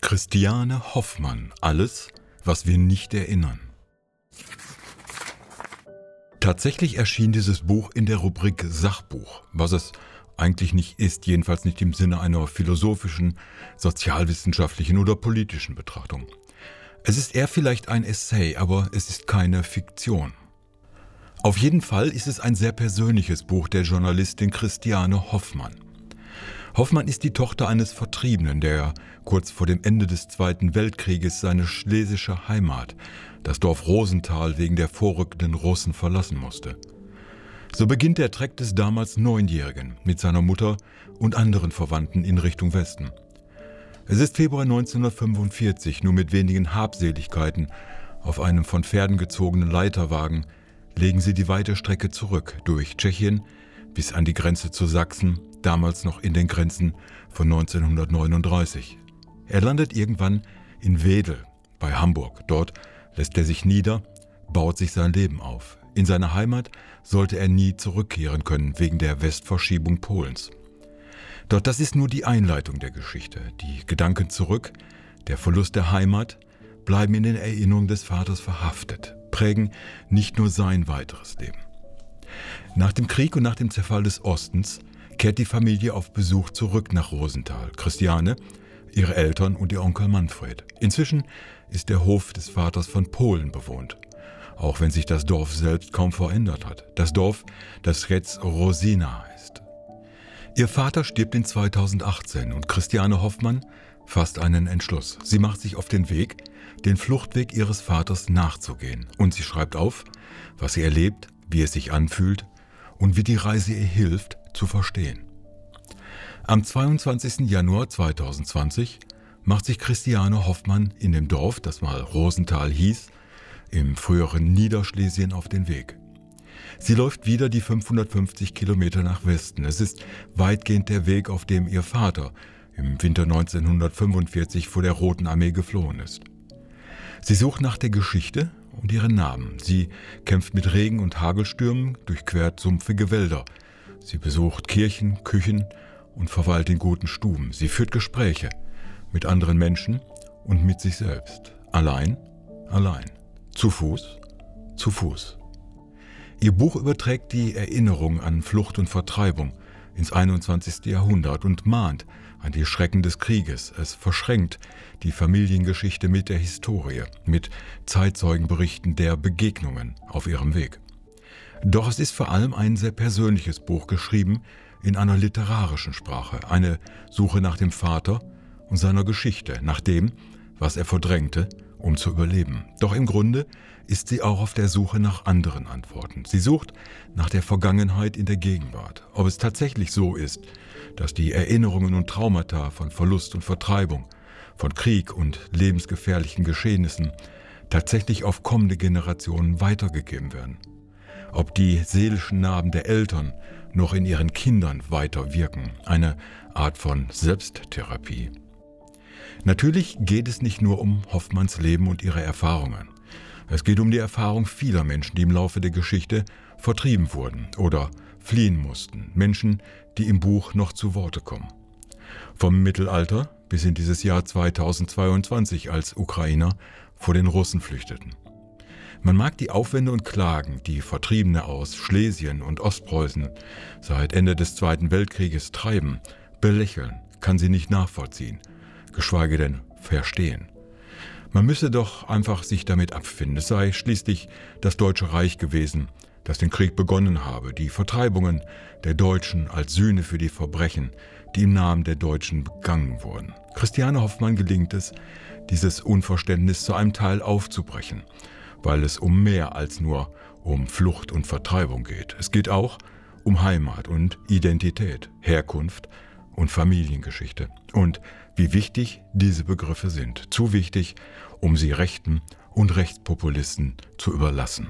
Christiane Hoffmann. Alles, was wir nicht erinnern. Tatsächlich erschien dieses Buch in der Rubrik Sachbuch, was es eigentlich nicht ist, jedenfalls nicht im Sinne einer philosophischen, sozialwissenschaftlichen oder politischen Betrachtung. Es ist eher vielleicht ein Essay, aber es ist keine Fiktion. Auf jeden Fall ist es ein sehr persönliches Buch der Journalistin Christiane Hoffmann. Hoffmann ist die Tochter eines Vertriebenen, der kurz vor dem Ende des Zweiten Weltkrieges seine schlesische Heimat, das Dorf Rosenthal, wegen der vorrückenden Russen verlassen musste. So beginnt der Treck des damals Neunjährigen mit seiner Mutter und anderen Verwandten in Richtung Westen. Es ist Februar 1945, nur mit wenigen Habseligkeiten. Auf einem von Pferden gezogenen Leiterwagen legen sie die weite Strecke zurück durch Tschechien bis an die Grenze zu Sachsen, damals noch in den Grenzen von 1939. Er landet irgendwann in Wedel bei Hamburg. Dort lässt er sich nieder, baut sich sein Leben auf. In seine Heimat sollte er nie zurückkehren können wegen der Westverschiebung Polens. Doch das ist nur die Einleitung der Geschichte. Die Gedanken zurück, der Verlust der Heimat, bleiben in den Erinnerungen des Vaters verhaftet, prägen nicht nur sein weiteres Leben. Nach dem Krieg und nach dem Zerfall des Ostens kehrt die Familie auf Besuch zurück nach Rosenthal. Christiane, ihre Eltern und ihr Onkel Manfred. Inzwischen ist der Hof des Vaters von Polen bewohnt, auch wenn sich das Dorf selbst kaum verändert hat. Das Dorf, das jetzt Rosina heißt. Ihr Vater stirbt in 2018 und Christiane Hoffmann fasst einen Entschluss. Sie macht sich auf den Weg, den Fluchtweg ihres Vaters nachzugehen. Und sie schreibt auf, was sie erlebt, wie es sich anfühlt und wie die Reise ihr hilft, zu verstehen. Am 22. Januar 2020 macht sich Christiane Hoffmann in dem Dorf, das mal Rosenthal hieß, im früheren Niederschlesien auf den Weg. Sie läuft wieder die 550 Kilometer nach Westen. Es ist weitgehend der Weg, auf dem ihr Vater im Winter 1945 vor der Roten Armee geflohen ist. Sie sucht nach der Geschichte und ihren Namen. Sie kämpft mit Regen und Hagelstürmen, durchquert sumpfige Wälder. Sie besucht Kirchen, Küchen und verweilt in guten Stuben. Sie führt Gespräche mit anderen Menschen und mit sich selbst. Allein, allein. Zu Fuß, zu Fuß. Ihr Buch überträgt die Erinnerung an Flucht und Vertreibung ins 21. Jahrhundert und mahnt an die Schrecken des Krieges. Es verschränkt die Familiengeschichte mit der Historie, mit Zeitzeugenberichten der Begegnungen auf ihrem Weg. Doch es ist vor allem ein sehr persönliches Buch geschrieben in einer literarischen Sprache, eine Suche nach dem Vater und seiner Geschichte, nach dem, was er verdrängte, um zu überleben. Doch im Grunde ist sie auch auf der Suche nach anderen Antworten. Sie sucht nach der Vergangenheit in der Gegenwart, ob es tatsächlich so ist, dass die Erinnerungen und Traumata von Verlust und Vertreibung, von Krieg und lebensgefährlichen Geschehnissen tatsächlich auf kommende Generationen weitergegeben werden. Ob die seelischen Narben der Eltern noch in ihren Kindern weiter wirken, eine Art von Selbsttherapie. Natürlich geht es nicht nur um Hoffmanns Leben und ihre Erfahrungen. Es geht um die Erfahrung vieler Menschen, die im Laufe der Geschichte vertrieben wurden oder fliehen mussten. Menschen, die im Buch noch zu Worte kommen. Vom Mittelalter bis in dieses Jahr 2022 als Ukrainer vor den Russen flüchteten. Man mag die Aufwände und Klagen, die Vertriebene aus Schlesien und Ostpreußen seit Ende des Zweiten Weltkrieges treiben, belächeln, kann sie nicht nachvollziehen, geschweige denn verstehen. Man müsse doch einfach sich damit abfinden. Es sei schließlich das Deutsche Reich gewesen, das den Krieg begonnen habe, die Vertreibungen der Deutschen als Sühne für die Verbrechen, die im Namen der Deutschen begangen wurden. Christiane Hoffmann gelingt es, dieses Unverständnis zu einem Teil aufzubrechen, weil es um mehr als nur um Flucht und Vertreibung geht. Es geht auch um Heimat und Identität, Herkunft und Familiengeschichte. Und wie wichtig diese Begriffe sind. Zu wichtig, um sie Rechten und Rechtspopulisten zu überlassen.